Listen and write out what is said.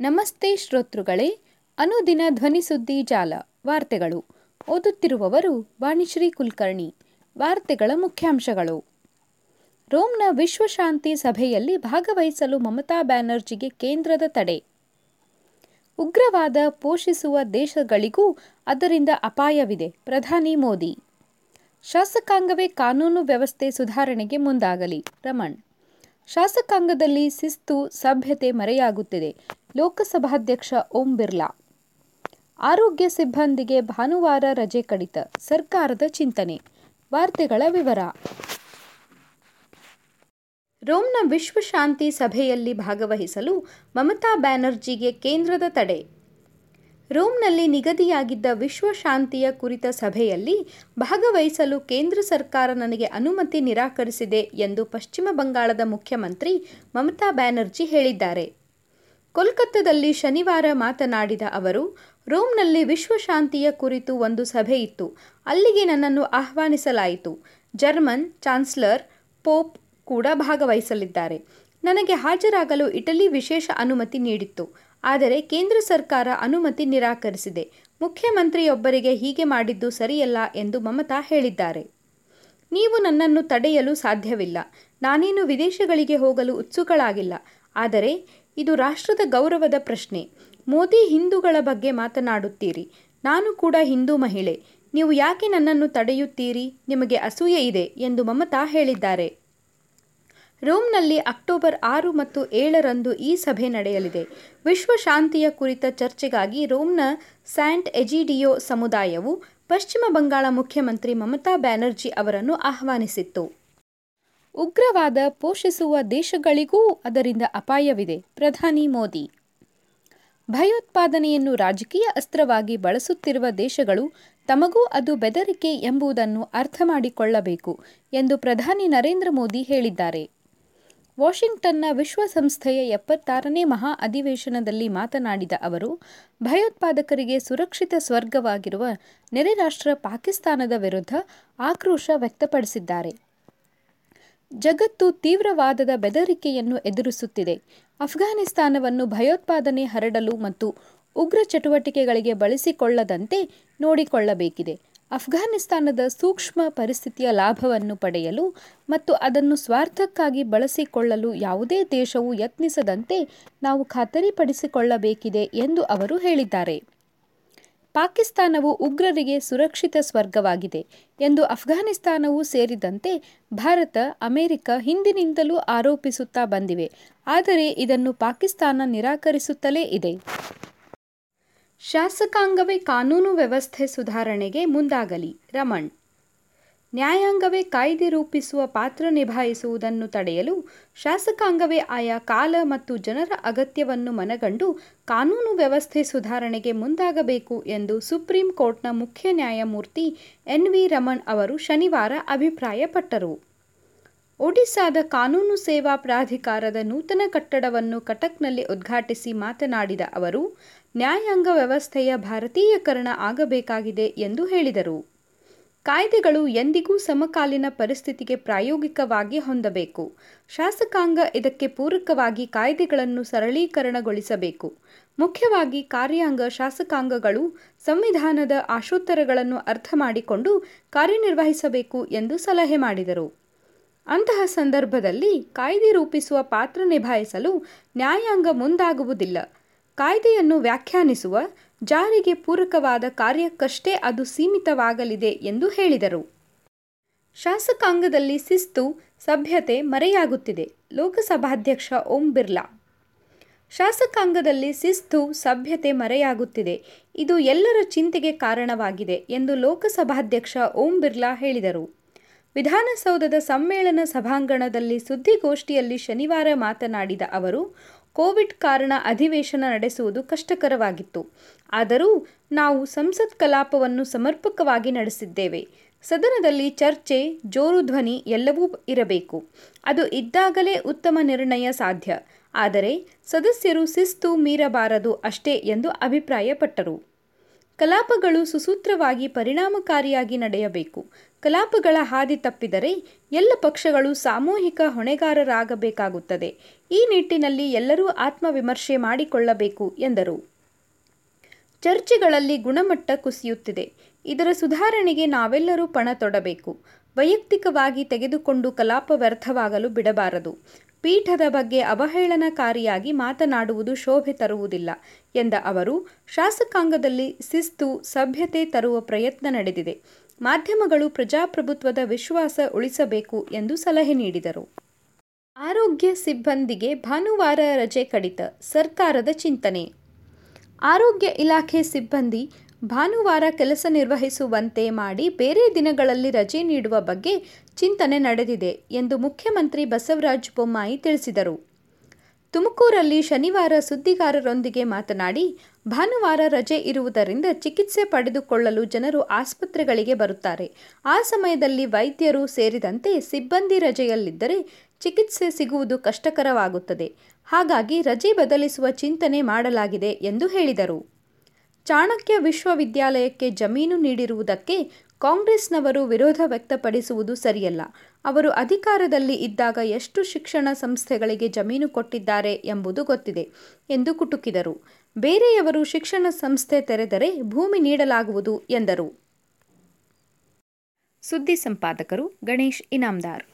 ನಮಸ್ತೆ ಶ್ರೋತೃಗಳೇ, ಅನುದಿನ ಧ್ವನಿಸುದ್ದಿ ಜಾಲ, ವಾರ್ತೆಗಳು. ಓದುತ್ತಿರುವವರು ವಾಣಿಶ್ರೀ ಕುಲಕರ್ಣಿ, ವಾರ್ತೆಗಳ ಮುಖ್ಯಾಂಶಗಳು. ರೋಮ್ನ ವಿಶ್ವಶಾಂತಿ ಸಭೆಯಲ್ಲಿ ಭಾಗವಹಿಸಲು ಮಮತಾ ಬ್ಯಾನರ್ಜಿಗೆ ಕೇಂದ್ರದ ತಡೆ. ಉಗ್ರವಾದ ಪೋಷಿಸುವ ದೇಶಗಳಿಗೂ ಅದರಿಂದ ಅಪಾಯವಿದೆ, ಪ್ರಧಾನಿ ಮೋದಿ. ಶಾಸಕಾಂಗವೇ ಕಾನೂನು ವ್ಯವಸ್ಥೆ ಸುಧಾರಣೆಗೆ ಮುಂದಾಗಲಿ, ರಮಣ್. ಶಾಸಕಾಂಗದಲ್ಲಿ ಶಿಸ್ತು, ಸಭ್ಯತೆ ಮರೆಯಾಗುತ್ತಿದೆ. ಲೋಕಸಭಾಧ್ಯಕ್ಷ ಓಂ ಬಿರ್ಲಾ. ಆರೋಗ್ಯ ಸಿಬ್ಬಂದಿಗೆ ಭಾನುವಾರ ರಜೆ ಕಡಿತ ಸರ್ಕಾರದ ಚಿಂತನೆ. ವಾರ್ತೆಗಳ ವಿವರ. ರೋಮ್ನ ವಿಶ್ವಶಾಂತಿ ಸಭೆಯಲ್ಲಿ ಭಾಗವಹಿಸಲು ಮಮತಾ ಬ್ಯಾನರ್ಜಿಗೆ ಕೇಂದ್ರದ ತಡೆ. ರೋಮ್ನಲ್ಲಿ ನಿಗದಿಯಾಗಿದ್ದ ವಿಶ್ವಶಾಂತಿಯ ಕುರಿತ ಸಭೆಯಲ್ಲಿ ಭಾಗವಹಿಸಲು ಕೇಂದ್ರ ಸರ್ಕಾರ ನನಗೆ ಅನುಮತಿ ನಿರಾಕರಿಸಿದೆ ಎಂದು ಪಶ್ಚಿಮ ಬಂಗಾಳದ ಮುಖ್ಯಮಂತ್ರಿ ಮಮತಾ ಬ್ಯಾನರ್ಜಿ ಹೇಳಿದ್ದಾರೆ. ಕೋಲ್ಕತ್ತಾದಲ್ಲಿ ಶನಿವಾರ ಮಾತನಾಡಿದ ಅವರು, ರೋಮ್ನಲ್ಲಿ ವಿಶ್ವಶಾಂತಿಯ ಕುರಿತು ಒಂದು ಸಭೆ ಇತ್ತು. ಅಲ್ಲಿಗೆ ನನ್ನನ್ನು ಆಹ್ವಾನಿಸಲಾಯಿತು. ಜರ್ಮನ್ ಚಾನ್ಸಲರ್ ಪೋಪ್ ಕೂಡ ಭಾಗವಹಿಸಲಿದ್ದಾರೆ. ನನಗೆ ಹಾಜರಾಗಲು ಇಟಲಿ ವಿಶೇಷ ಅನುಮತಿ ನೀಡಿತ್ತು. ಆದರೆ ಕೇಂದ್ರ ಸರ್ಕಾರ ಅನುಮತಿ ನಿರಾಕರಿಸಿದೆ. ಮುಖ್ಯಮಂತ್ರಿಯೊಬ್ಬರಿಗೆ ಹೀಗೆ ಮಾಡಿದ್ದು ಸರಿಯಲ್ಲ ಎಂದು ಮಮತಾ ಹೇಳಿದ್ದಾರೆ. ನೀವು ನನ್ನನ್ನು ತಡೆಯಲು ಸಾಧ್ಯವಿಲ್ಲ. ನಾನೇನು ವಿದೇಶಗಳಿಗೆ ಹೋಗಲು ಉತ್ಸುಕಳಾಗಿಲ್ಲ. ಆದರೆ ಇದು ರಾಷ್ಟ್ರದ ಗೌರವದ ಪ್ರಶ್ನೆ. ಮೋದಿ ಹಿಂದೂಗಳ ಬಗ್ಗೆ ಮಾತನಾಡುತ್ತೀರಿ. ನಾನು ಕೂಡ ಹಿಂದೂ ಮಹಿಳೆ. ನೀವು ಯಾಕೆ ನನ್ನನ್ನು ತಡೆಯುತ್ತೀರಿ? ನಿಮಗೆ ಅಸೂಯೆ ಇದೆ ಎಂದು ಮಮತಾ ಹೇಳಿದ್ದಾರೆ. ರೋಮ್ನಲ್ಲಿ ಅಕ್ಟೋಬರ್ ಆರು ಮತ್ತು ಏಳರಂದು ಈ ಸಭೆ ನಡೆಯಲಿದೆ. ವಿಶ್ವ ಶಾಂತಿಯ ಕುರಿತ ಚರ್ಚೆಗಾಗಿ ರೋಮ್ನ ಸ್ಯಾಂಟ್ ಎಜಿಡಿಯೋ ಸಮುದಾಯವು ಪಶ್ಚಿಮ ಬಂಗಾಳ ಮುಖ್ಯಮಂತ್ರಿ ಮಮತಾ ಬ್ಯಾನರ್ಜಿ ಅವರನ್ನು ಆಹ್ವಾನಿಸಿತ್ತು. ಉಗ್ರವಾದ ಪೋಷಿಸುವ ದೇಶಗಳಿಗೂ ಅದರಿಂದ ಅಪಾಯವಿದೆ. ಪ್ರಧಾನಿ ಮೋದಿ. ಭಯೋತ್ಪಾದನೆಯನ್ನು ರಾಜಕೀಯ ಅಸ್ತ್ರವಾಗಿ ಬಳಸುತ್ತಿರುವ ದೇಶಗಳು ತಮಗೂ ಅದು ಬೆದರಿಕೆ ಎಂಬುದನ್ನು ಅರ್ಥ ಮಾಡಿಕೊಳ್ಳಬೇಕು ಎಂದು ಪ್ರಧಾನಿ ನರೇಂದ್ರ ಮೋದಿ ಹೇಳಿದ್ದಾರೆ. ವಾಷಿಂಗ್ಟನ್ನ ವಿಶ್ವಸಂಸ್ಥೆಯ ಎಪ್ಪತ್ತಾರನೇ ಮಹಾ ಅಧಿವೇಶನದಲ್ಲಿ ಮಾತನಾಡಿದ ಅವರು, ಭಯೋತ್ಪಾದಕರಿಗೆ ಸುರಕ್ಷಿತ ಸ್ವರ್ಗವಾಗಿರುವ ನೆರೆ ರಾಷ್ಟ್ರ ಪಾಕಿಸ್ತಾನದ ವಿರುದ್ಧ ಆಕ್ರೋಶ ವ್ಯಕ್ತಪಡಿಸಿದ್ದಾರೆ. ಜಗತ್ತು ತೀವ್ರವಾದದ ಬೆದರಿಕೆಯನ್ನು ಎದುರಿಸುತ್ತಿದೆ. ಅಫ್ಘಾನಿಸ್ತಾನವನ್ನು ಭಯೋತ್ಪಾದನೆ ಹರಡಲು ಮತ್ತು ಉಗ್ರ ಚಟುವಟಿಕೆಗಳಿಗೆ ಬಳಸಿಕೊಳ್ಳದಂತೆ ನೋಡಿಕೊಳ್ಳಬೇಕಿದೆ. ಅಫ್ಘಾನಿಸ್ತಾನದ ಸೂಕ್ಷ್ಮ ಪರಿಸ್ಥಿತಿಯ ಲಾಭವನ್ನು ಪಡೆಯಲು ಮತ್ತು ಅದನ್ನು ಸ್ವಾರ್ಥಕ್ಕಾಗಿ ಬಳಸಿಕೊಳ್ಳಲು ಯಾವುದೇ ದೇಶವು ಯತ್ನಿಸದಂತೆ ನಾವು ಖಾತರಿಪಡಿಸಿಕೊಳ್ಳಬೇಕಿದೆ ಎಂದು ಅವರು ಹೇಳಿದ್ದಾರೆ. ಪಾಕಿಸ್ತಾನವು ಉಗ್ರರಿಗೆ ಸುರಕ್ಷಿತ ಸ್ವರ್ಗವಾಗಿದೆ ಎಂದು ಅಫ್ಘಾನಿಸ್ತಾನವು ಸೇರಿದಂತೆ ಭಾರತ, ಅಮೆರಿಕ ಹಿಂದಿನಿಂದಲೂ ಆರೋಪಿಸುತ್ತಾ ಬಂದಿವೆ. ಆದರೆ ಇದನ್ನು ಪಾಕಿಸ್ತಾನ ನಿರಾಕರಿಸುತ್ತಲೇ ಇದೆ. ಶಾಸಕಾಂಗವೇ ಕಾನೂನು ವ್ಯವಸ್ಥೆ ಸುಧಾರಣೆಗೆ ಮುಂದಾಗಲಿ. ರಮಣ್ ನ್ಯಾಯಾಂಗವೇ ಕಾಯ್ದೆ ರೂಪಿಸುವ ಪಾತ್ರ ನಿಭಾಯಿಸುವುದನ್ನು ತಡೆಯಲು ಶಾಸಕಾಂಗವೇ ಆಯಾ ಕಾಲ ಮತ್ತು ಜನರ ಅಗತ್ಯವನ್ನು ಮನಗಂಡು ಕಾನೂನು ವ್ಯವಸ್ಥೆ ಸುಧಾರಣೆಗೆ ಮುಂದಾಗಬೇಕು ಎಂದು ಸುಪ್ರೀಂ ಕೋರ್ಟ್ನ ಮುಖ್ಯ ನ್ಯಾಯಮೂರ್ತಿ ಎನ್ ವಿ ರಮಣ್ ಅವರು ಶನಿವಾರ ಅಭಿಪ್ರಾಯಪಟ್ಟರು. ಒಡಿಶಾದ ಕಾನೂನು ಸೇವಾ ಪ್ರಾಧಿಕಾರದ ನೂತನ ಕಟ್ಟಡವನ್ನು ಕಟಕ್ನಲ್ಲಿ ಉದ್ಘಾಟಿಸಿ ಮಾತನಾಡಿದ ಅವರು, ನ್ಯಾಯಾಂಗ ವ್ಯವಸ್ಥೆಯ ಭಾರತೀಯಕರಣ ಆಗಬೇಕಾಗಿದೆ ಎಂದು ಹೇಳಿದರು. ಕಾಯ್ದೆಗಳು ಎಂದಿಗೂ ಸಮಕಾಲೀನ ಪರಿಸ್ಥಿತಿಗೆ ಪ್ರಾಯೋಗಿಕವಾಗಿ ಹೊಂದಬೇಕು. ಶಾಸಕಾಂಗ ಇದಕ್ಕೆ ಪೂರಕವಾಗಿ ಕಾಯ್ದೆಗಳನ್ನು ಸರಳೀಕರಣಗೊಳಿಸಬೇಕು. ಮುಖ್ಯವಾಗಿ ಕಾರ್ಯಾಂಗ ಶಾಸಕಾಂಗಗಳು ಸಂವಿಧಾನದ ಆಶೋತ್ತರಗಳನ್ನು ಅರ್ಥ ಮಾಡಿಕೊಂಡು ಕಾರ್ಯನಿರ್ವಹಿಸಬೇಕು ಎಂದು ಸಲಹೆ ಮಾಡಿದರು. ಅಂತಹ ಸಂದರ್ಭದಲ್ಲಿ ಕಾಯ್ದೆ ರೂಪಿಸುವ ಪಾತ್ರ ನಿಭಾಯಿಸಲು ನ್ಯಾಯಾಂಗ ಮುಂದಾಗುವುದಿಲ್ಲ. ಕಾಯ್ದೆಯನ್ನು ವ್ಯಾಖ್ಯಾನಿಸುವ ಜಾರಿಗೆ ಪೂರಕವಾದ ಕಾರ್ಯಕ್ಕಷ್ಟೇ ಅದು ಸೀಮಿತವಾಗಲಿದೆ ಎಂದು ಹೇಳಿದರು. ಶಾಸಕಾಂಗದಲ್ಲಿ ಶಿಸ್ತು, ಸಭ್ಯತೆ ಮರೆಯಾಗುತ್ತಿದೆ, ಲೋಕಸಭಾಧ್ಯಕ್ಷ ಓಂ ಬಿರ್ಲಾ. ಶಾಸಕಾಂಗದಲ್ಲಿ ಶಿಸ್ತು, ಸಭ್ಯತೆ ಮರೆಯಾಗುತ್ತಿದೆ, ಇದು ಎಲ್ಲರ ಚಿಂತೆಗೆ ಕಾರಣವಾಗಿದೆ ಎಂದು ಲೋಕಸಭಾಧ್ಯಕ್ಷ ಓಂ ಬಿರ್ಲಾ ಹೇಳಿದರು. ವಿಧಾನಸೌಧದ ಸಮ್ಮೇಳನ ಸಭಾಂಗಣದಲ್ಲಿ ಸುದ್ದಿಗೋಷ್ಠಿಯಲ್ಲಿ ಶನಿವಾರ ಮಾತನಾಡಿದ ಅವರು ಕೋವಿಡ್ ಕಾರಣ ಅಧಿವೇಶನ ನಡೆಸುವುದು ಕಷ್ಟಕರವಾಗಿತ್ತು. ಆದರೂ ನಾವು ಸಂಸತ್ ಕಲಾಪವನ್ನು ಸಮರ್ಪಕವಾಗಿ ನಡೆಸಿದ್ದೇವೆ. ಸದನದಲ್ಲಿ ಚರ್ಚೆ, ಜೋರು ಧ್ವನಿ ಎಲ್ಲವೂ ಇರಬೇಕು. ಅದು ಇದ್ದಾಗಲೇ ಉತ್ತಮ ನಿರ್ಣಯ ಸಾಧ್ಯ. ಆದರೆ ಸದಸ್ಯರು ಶಿಸ್ತು ಮೀರಬಾರದು ಅಷ್ಟೇ ಎಂದು ಅಭಿಪ್ರಾಯಪಟ್ಟರು. ಕಲಾಪಗಳು ಸುಸೂತ್ರವಾಗಿ ಪರಿಣಾಮಕಾರಿಯಾಗಿ ನಡೆಯಬೇಕು. ಕಲಾಪಗಳ ಹಾದಿ ತಪ್ಪಿದರೆ ಎಲ್ಲ ಪಕ್ಷಗಳು ಸಾಮೂಹಿಕ ಹೊಣೆಗಾರರಾಗಬೇಕಾಗುತ್ತದೆ. ಈ ನಿಟ್ಟಿನಲ್ಲಿ ಎಲ್ಲರೂ ಆತ್ಮವಿಮರ್ಶೆ ಮಾಡಿಕೊಳ್ಳಬೇಕು, ಎಂದರು. ಚರ್ಚೆಗಳಲ್ಲಿ ಗುಣಮಟ್ಟ ಕುಸಿಯುತ್ತಿದೆ. ಇದರ ಸುಧಾರಣೆಗೆ ನಾವೆಲ್ಲರೂ ಪಣ ತೊಡಬೇಕು. ವೈಯಕ್ತಿಕವಾಗಿ ತೆಗೆದುಕೊಂಡು ಕಲಾಪ ವ್ಯರ್ಥವಾಗಲು ಬಿಡಬಾರದು. ಪೀಠದ ಬಗ್ಗೆ ಅವಹೇಳನಕಾರಿಯಾಗಿ ಮಾತನಾಡುವುದು ಶೋಭೆ ತರುವುದಿಲ್ಲ ಎಂದ ಅವರು, ಶಾಸಕಾಂಗದಲ್ಲಿ ಶಿಸ್ತು, ಸಭ್ಯತೆ ತರುವ ಪ್ರಯತ್ನ ನಡೆದಿದೆ. ಮಾಧ್ಯಮಗಳು ಪ್ರಜಾಪ್ರಭುತ್ವದ ವಿಶ್ವಾಸ ಉಳಿಸಬೇಕು ಎಂದು ಸಲಹೆ ನೀಡಿದರು. ಆರೋಗ್ಯ ಸಿಬ್ಬಂದಿಗೆ ಭಾನುವಾರ ರಜೆ ಕಡಿತ ಸರ್ಕಾರದ ಚಿಂತನೆ. ಆರೋಗ್ಯ ಇಲಾಖೆ ಸಿಬ್ಬಂದಿ ಭಾನುವಾರ ಕೆಲಸ ನಿರ್ವಹಿಸುವಂತೆ ಮಾಡಿ ಬೇರೆ ದಿನಗಳಲ್ಲಿ ರಜೆ ನೀಡುವ ಬಗ್ಗೆ ಚಿಂತನೆ ನಡೆದಿದೆ ಎಂದು ಮುಖ್ಯಮಂತ್ರಿ ಬಸವರಾಜ ಬೊಮ್ಮಾಯಿ ತಿಳಿಸಿದರು. ತುಮಕೂರಲ್ಲಿ ಶನಿವಾರ ಸುದ್ದಿಗಾರರೊಂದಿಗೆ ಮಾತನಾಡಿ, ಭಾನುವಾರ ರಜೆ ಇರುವುದರಿಂದ ಚಿಕಿತ್ಸೆ ಪಡೆದುಕೊಳ್ಳಲು ಜನರು ಆಸ್ಪತ್ರೆಗಳಿಗೆ ಬರುತ್ತಾರೆ. ಆ ಸಮಯದಲ್ಲಿ ವೈದ್ಯರು ಸೇರಿದಂತೆ ಸಿಬ್ಬಂದಿ ರಜೆಯಲ್ಲಿದ್ದರೆ ಚಿಕಿತ್ಸೆ ಸಿಗುವುದು ಕಷ್ಟಕರವಾಗುತ್ತದೆ. ಹಾಗಾಗಿ ರಜೆ ಬದಲಿಸುವ ಚಿಂತನೆ ಮಾಡಲಾಗಿದೆ ಎಂದು ಹೇಳಿದರು. ಚಾಣಕ್ಯ ವಿಶ್ವವಿದ್ಯಾಲಯಕ್ಕೆ ಜಮೀನು ನೀಡಿರುವುದಕ್ಕೆ ಕಾಂಗ್ರೆಸ್ನವರು ವಿರೋಧ ವ್ಯಕ್ತಪಡಿಸುವುದು ಸರಿಯಲ್ಲ. ಅವರು ಅಧಿಕಾರದಲ್ಲಿ ಇದ್ದಾಗ ಎಷ್ಟು ಶಿಕ್ಷಣ ಸಂಸ್ಥೆಗಳಿಗೆ ಜಮೀನು ಕೊಟ್ಟಿದ್ದಾರೆ ಎಂಬುದು ಗೊತ್ತಿದೆ ಎಂದು ಕುಟುಕಿದರು. ಬೇರೆಯವರು ಶಿಕ್ಷಣ ಸಂಸ್ಥೆ ತೆರೆದರೆ ಭೂಮಿ ನೀಡಲಾಗುವುದು ಎಂದರು. ಸುದ್ದಿ ಸಂಪಾದಕರು ಗಣೇಶ್ ಇನಾಮ್ದಾರ್.